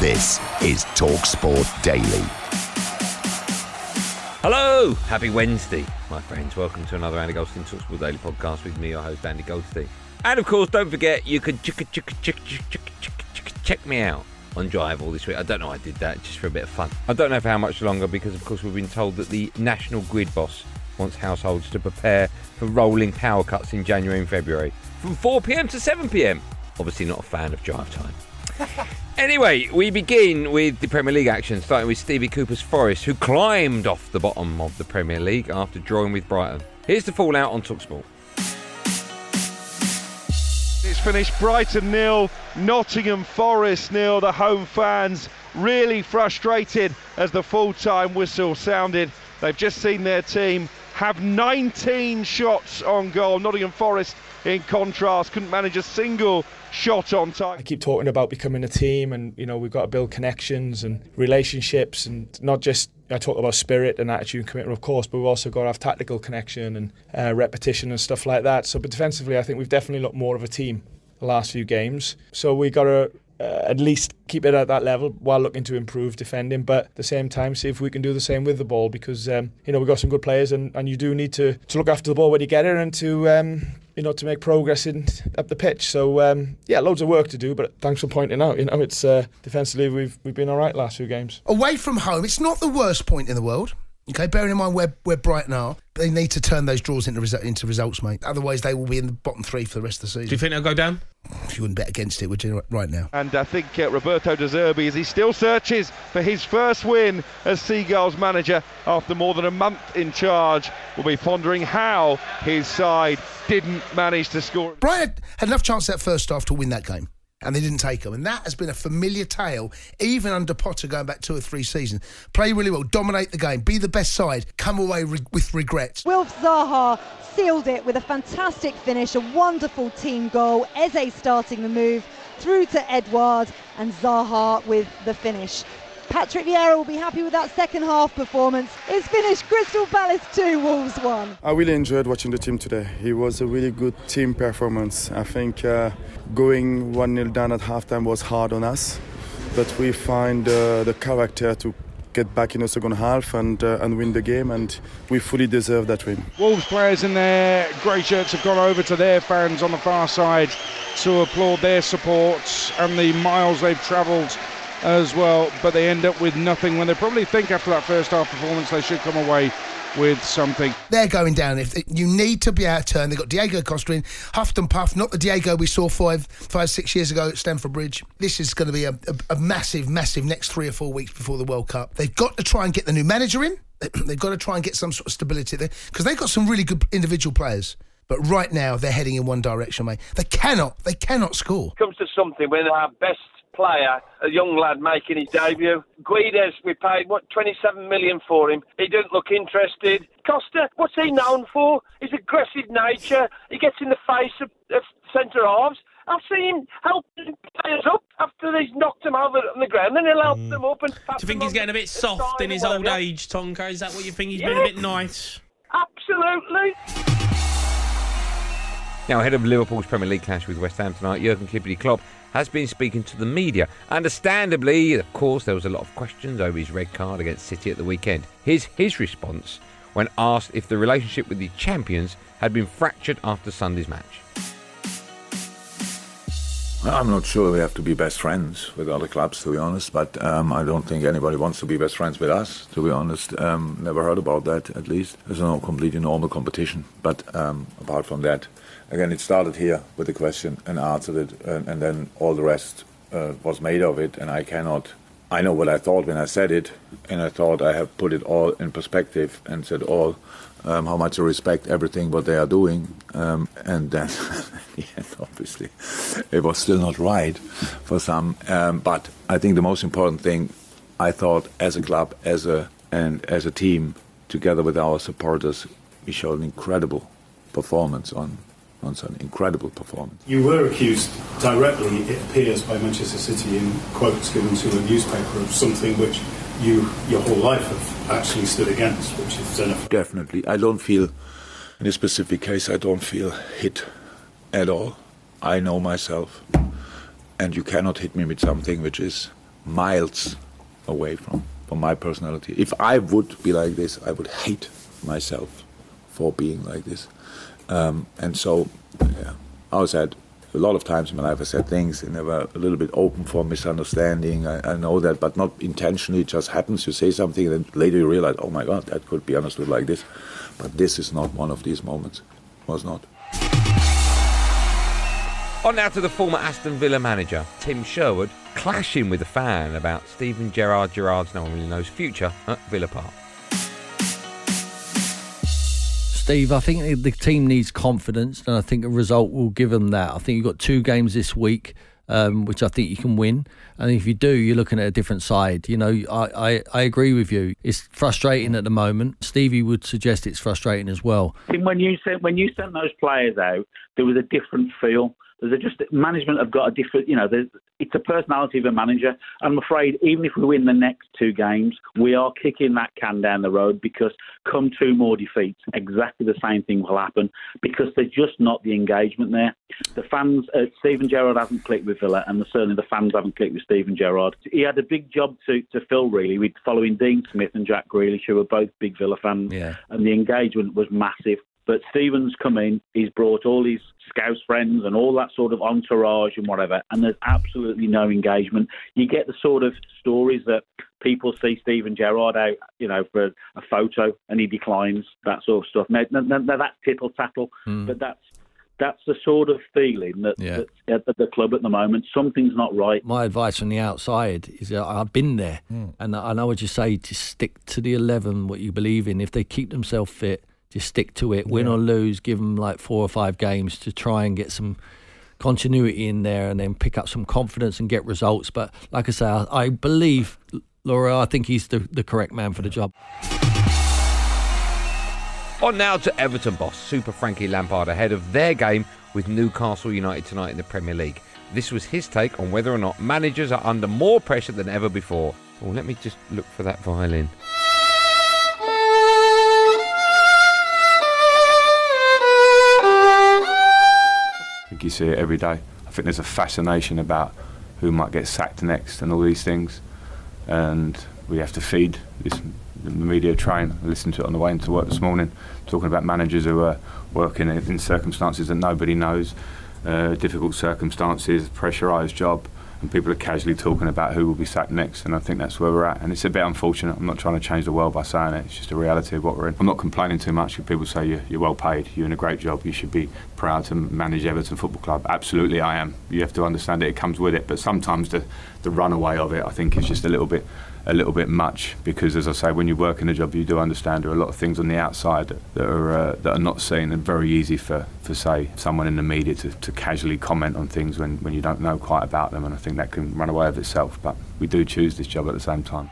This is TalkSport Daily. Hello, happy Wednesday, my friends. Welcome to another Andy Goldstein Talksport Daily podcast with me, your host Andy Goldstein. And of course, don't forget you can check, check, check, check, check, check me out on Drive all this week. I don't know, I did that just for a bit of fun. I don't know for how much longer because, of course, we've been told that the national grid boss wants households to prepare for rolling power cuts in January and February from 4 pm to 7 pm. Obviously, not a fan of drive time. Anyway, we begin with the Premier League action, starting with Stevie Cooper's Forest, who climbed off the bottom of the Premier League after drawing with Brighton. Here's the fallout on Talksport. It's finished Brighton nil, Nottingham Forest nil. The home fans really frustrated as the full-time whistle sounded. They've just seen their team have 19 shots on goal. Nottingham Forest, in contrast, couldn't manage a single shot on target. I keep talking about becoming a team, and you know we've got to build connections and relationships, and not just I talk about spirit and attitude and commitment, of course, but we've also got to have tactical connection and uh, repetition and stuff like that. So, but defensively, I think we've definitely looked more of a team the last few games. So we got to. Uh, at least keep it at that level while looking to improve defending, but at the same time see if we can do the same with the ball because um, you know we've got some good players and, and you do need to, to look after the ball when you get it and to um, you know to make progress in up the pitch. So um, yeah, loads of work to do, but thanks for pointing out. You know, it's uh, defensively we've we've been all right last few games. away from home, it's not the worst point in the world. Okay, bearing in mind where, where Brighton are, they need to turn those draws into, resu- into results, mate. Otherwise, they will be in the bottom three for the rest of the season. Do you think they'll go down? You wouldn't bet against it, would you, right now? And I think uh, Roberto De Zerbi, as he still searches for his first win as Seagulls manager after more than a month in charge, will be pondering how his side didn't manage to score. Brighton had enough chance that first half to win that game. And they didn't take them. And that has been a familiar tale, even under Potter going back two or three seasons. Play really well, dominate the game, be the best side, come away re- with regrets. Wilf Zaha sealed it with a fantastic finish, a wonderful team goal. Eze starting the move through to Edouard and Zaha with the finish. Patrick Vieira will be happy with that second half performance. It's finished Crystal Palace 2, Wolves 1. I really enjoyed watching the team today. It was a really good team performance. I think uh, going 1 0 down at halftime was hard on us, but we find uh, the character to get back in the second half and, uh, and win the game, and we fully deserve that win. Wolves players in their grey shirts have gone over to their fans on the far side to applaud their support and the miles they've travelled as well, but they end up with nothing when they probably think after that first half performance they should come away with something. They're going down. If you need to be out of turn, they've got Diego Costa in, huffed and puffed, not the Diego we saw five, five, six years ago at Stamford Bridge. This is going to be a, a, a massive, massive next three or four weeks before the World Cup. They've got to try and get the new manager in. They've got to try and get some sort of stability there because they've got some really good individual players. But right now they're heading in one direction, mate. They cannot, they cannot score. comes to something when our best player, a young lad making his debut, Guedes, we paid what 27 million for him. He didn't look interested. Costa, what's he known for? His aggressive nature. He gets in the face of, of centre halves. I've seen him help players up after he's knocked them over on the ground, and he'll help mm. them up and. Do you think he's getting a bit soft in his old age, Tonka? Is that what you think? He's been a bit nice. Absolutely. Now, ahead of Liverpool's Premier League clash with West Ham tonight, Jurgen Klippity Klopp has been speaking to the media. Understandably, of course, there was a lot of questions over his red card against City at the weekend. Here's his response when asked if the relationship with the champions had been fractured after Sunday's match. I'm not sure we have to be best friends with other clubs, to be honest. But um, I don't think anybody wants to be best friends with us, to be honest. Um, never heard about that, at least. It's a completely normal competition. But um, apart from that, again, it started here with the question and answered it, and, and then all the rest uh, was made of it. And I cannot. I know what I thought when I said it, and I thought I have put it all in perspective and said all um, how much I respect everything what they are doing. Um, and then, yeah, obviously, it was still not right for some. Um, but I think the most important thing, I thought, as a club, as a and as a team, together with our supporters, we showed an incredible performance on on Sunday. Incredible performance. You were accused directly, it appears, by Manchester City in quotes given to a newspaper of something which you your whole life have actually stood against, which is xenophobia. Definitely. I don't feel, in this specific case, I don't feel hit at all. I know myself, and you cannot hit me with something which is miles away from, from my personality. If I would be like this, I would hate myself for being like this. Um, and so, yeah, I said a lot of times in my life I said things and they were a little bit open for misunderstanding. I, I, know that, but not intentionally. It just happens. You say something and then later you realize, oh my God, that could be understood like this. But this is not one of these moments. Was not. On now to the former Aston Villa manager, Tim Sherwood, clashing with a fan about Steven Gerrard Gerrard's no one really knows future at Villa Park. Steve, I think the team needs confidence, and I think a result will give them that. I think you've got two games this week, um, which I think you can win. And if you do, you're looking at a different side. You know, I, I, I agree with you. It's frustrating at the moment. Stevie would suggest it's frustrating as well. When you sent when you sent those players out, there was a different feel. There's just management have got a different, you know, it's a personality of a manager. I'm afraid even if we win the next two games, we are kicking that can down the road because come two more defeats, exactly the same thing will happen because there's just not the engagement there. The fans, uh, Steven Gerrard hasn't clicked with Villa, and certainly the fans haven't clicked with Steven Gerrard. He had a big job to, to fill really with following Dean Smith and Jack Grealish, who were both big Villa fans, yeah. and the engagement was massive. But Steven's come in, he's brought all his Scouse friends and all that sort of entourage and whatever, and there's absolutely no engagement. You get the sort of stories that people see Steven Gerrard out, you know, for a photo and he declines, that sort of stuff. Now, now, now that's tittle tattle, mm. but that's that's the sort of feeling that, yeah. at the club at the moment. Something's not right. My advice from the outside is that I've been there, mm. and I know what you say to stick to the 11, what you believe in. If they keep themselves fit, just stick to it. Win Yeah. or lose, give them like four or five games to try and get some continuity in there and then pick up some confidence and get results. But like I say, I, I believe, Laura, I think he's the, the correct man for the job. On now to Everton boss Super Frankie Lampard ahead of their game with Newcastle United tonight in the Premier League. This was his take on whether or not managers are under more pressure than ever before. Oh, let me just look for that violin. You see it every day. I think there's a fascination about who might get sacked next and all these things. And we have to feed this media train. I listened to it on the way into work this morning, talking about managers who are working in, in circumstances that nobody knows, uh, difficult circumstances, pressurised job, and people are casually talking about who will be sacked next. And I think that's where we're at. And it's a bit unfortunate. I'm not trying to change the world by saying it. It's just a reality of what we're in. I'm not complaining too much. If people say you're, you're well paid, you're in a great job, you should be proud to manage Everton Football Club. Absolutely, I am. You have to understand it. It comes with it. But sometimes the the runaway of it, I think, is just a little bit a little bit much because, as I say, when you work in a job, you do understand there are a lot of things on the outside that are uh, that are not seen and very easy for, for say someone in the media to, to casually comment on things when, when you don't know quite about them, and I think that can run away of itself. But we do choose this job at the same time.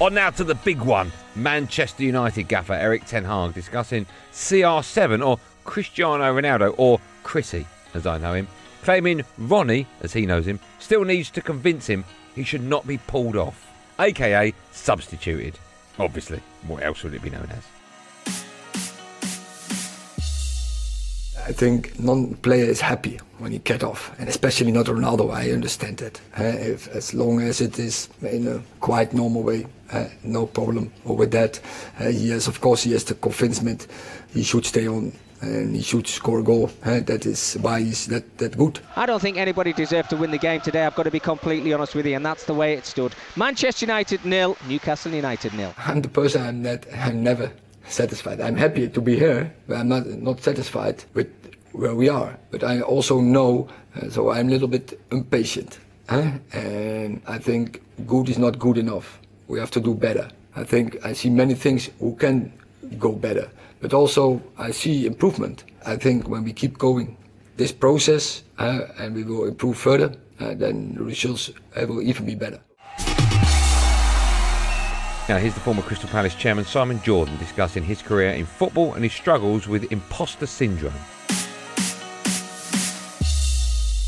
On now to the big one. Manchester United gaffer Erik Ten Hag discussing CR7 or Cristiano Ronaldo or Chrissy, as I know him, claiming Ronnie, as he knows him, still needs to convince him he should not be pulled off, aka substituted. Obviously, what else would it be known as? I think non-player is happy when he get off, and especially not Ronaldo. I understand that. Uh, if, as long as it is in a quite normal way, uh, no problem with that. Uh, he has, of course, he has the convincement he should stay on and he should score a goal. Uh, that is why he's that, that good. I don't think anybody deserved to win the game today. I've got to be completely honest with you, and that's the way it stood. Manchester United nil, Newcastle United nil. I'm the person I'm that I'm never satisfied. I'm happy to be here, but I'm not not satisfied with where we are. But I also know, uh, so I'm a little bit impatient, huh? and I think good is not good enough. We have to do better. I think I see many things who can go better, but also I see improvement. I think when we keep going this process uh, and we will improve further, uh, then the results uh, will even be better. Now, here's the former Crystal Palace chairman Simon Jordan discussing his career in football and his struggles with imposter syndrome.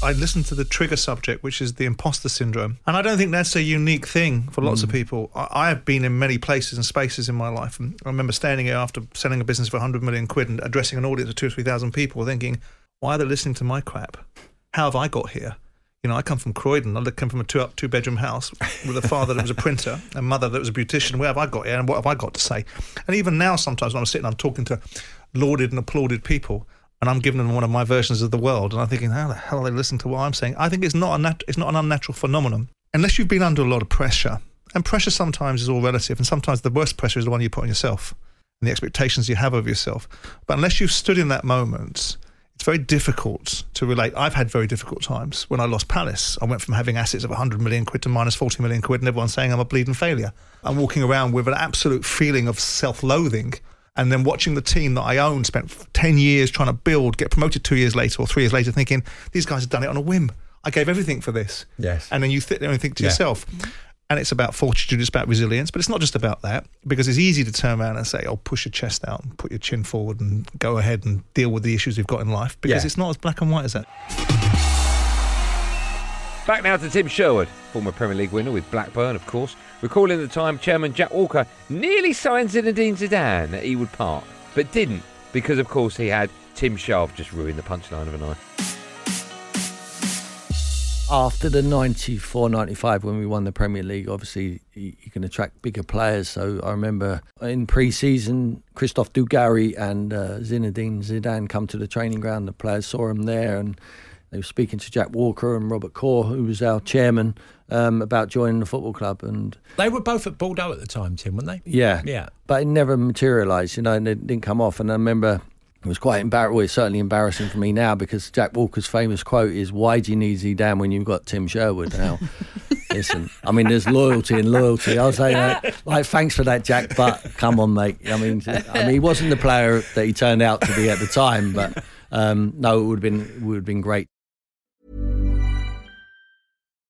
I listened to the trigger subject, which is the imposter syndrome. And I don't think that's a unique thing for lots mm. of people. I, I, have been in many places and spaces in my life. And I remember standing here after selling a business for 100 million quid and addressing an audience of two or 3,000 people thinking, why are they listening to my crap? How have I got here? You know, I come from Croydon. I come from a two up, two bedroom house with a father that was a printer, a mother that was a beautician. Where have I got here, and what have I got to say? And even now, sometimes when I'm sitting, I'm talking to lauded and applauded people, and I'm giving them one of my versions of the world, and I'm thinking, how the hell are they listening to what I'm saying? I think it's not a nat- it's not an unnatural phenomenon unless you've been under a lot of pressure. And pressure sometimes is all relative, and sometimes the worst pressure is the one you put on yourself and the expectations you have of yourself. But unless you've stood in that moment it's very difficult to relate. I've had very difficult times. When I lost Palace, I went from having assets of 100 million quid to minus 40 million quid, and everyone's saying I'm a bleeding failure. I'm walking around with an absolute feeling of self loathing. And then watching the team that I own spent 10 years trying to build, get promoted two years later or three years later, thinking, these guys have done it on a whim. I gave everything for this. Yes. And then you sit there and think to yeah. yourself, and it's about fortitude, it's about resilience, but it's not just about that because it's easy to turn around and say, "Oh, push your chest out and put your chin forward and go ahead and deal with the issues you've got in life," because yeah. it's not as black and white as that. Back now to Tim Sherwood, former Premier League winner with Blackburn, of course, recalling the time Chairman Jack Walker nearly signed Zinedine Zidane at Ewood Park, but didn't because, of course, he had Tim Sharp just ruin the punchline of a night after the 94 95 when we won the Premier League, obviously you can attract bigger players. So I remember in pre season, Christophe Dugarry and uh, Zinedine Zidane come to the training ground. The players saw him there and they were speaking to Jack Walker and Robert Coar, who was our chairman, um, about joining the football club. And they were both at Bordeaux at the time, Tim, weren't they? Yeah, yeah. But it never materialised, you know, and it didn't come off. And I remember it was quite embarrassing. Well, it's certainly embarrassing for me now because Jack Walker's famous quote is, "Why do you need Zidane when you've got Tim Sherwood?" Now, listen, I mean, there's loyalty and loyalty. I'll say that. Like, thanks for that, Jack. But come on, mate. I mean, I mean, he wasn't the player that he turned out to be at the time. But um, no, it would have been would have been great.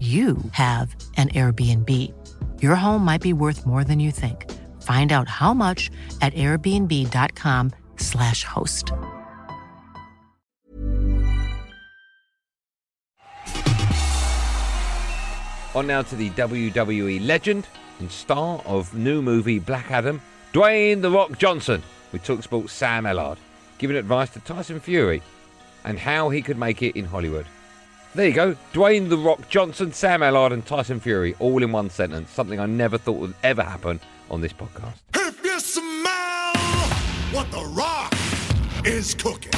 you have an Airbnb. Your home might be worth more than you think. Find out how much at airbnb.com/slash host. On now to the WWE legend and star of new movie Black Adam, Dwayne The Rock Johnson, with Talksport's Sam Ellard. giving advice to Tyson Fury and how he could make it in Hollywood. There you go. Dwayne The Rock Johnson, Sam Allard, and Tyson Fury all in one sentence. Something I never thought would ever happen on this podcast. If you smell what the rock is cooking.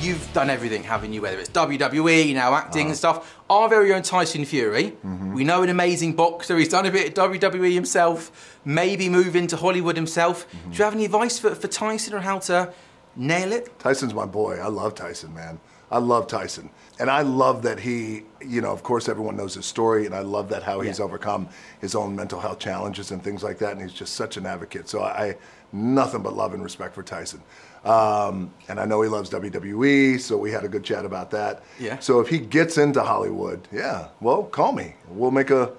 You've done everything, haven't you? Whether it's WWE, now acting and oh. stuff. Our very own Tyson Fury, mm-hmm. we know an amazing boxer. He's done a bit at WWE himself, maybe move into Hollywood himself. Mm-hmm. Do you have any advice for, for Tyson or how to nail it? Tyson's my boy. I love Tyson, man. I love Tyson. And I love that he, you know, of course, everyone knows his story, and I love that how he's Yeah. overcome his own mental health challenges and things like that. And he's just such an advocate. So I, nothing but love and respect for Tyson. Um, and I know he loves WWE, so we had a good chat about that. Yeah. So if he gets into Hollywood, yeah, well, call me. We'll make a,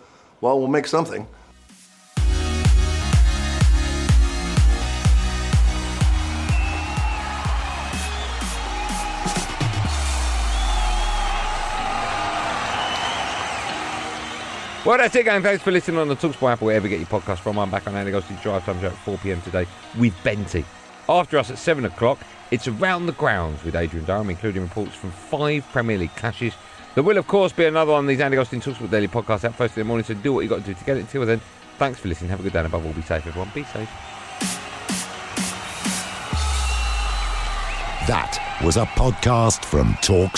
well, we'll make something. Well, that's it, gang. Thanks for listening on the Talksport app, wherever you get your podcast from. I'm back on Andy Goldstein's Drive Time Show at 4 pm today with Benty. After us at 7 o'clock, it's Around the Grounds with Adrian Durham, including reports from five Premier League clashes. There will, of course, be another one these Andy Goldstein Talksport Daily podcasts out first in the morning, so do what you got to do to get it. Until then, thanks for listening. Have a good day, and above all, be safe, everyone. Be safe. That was a podcast from Talk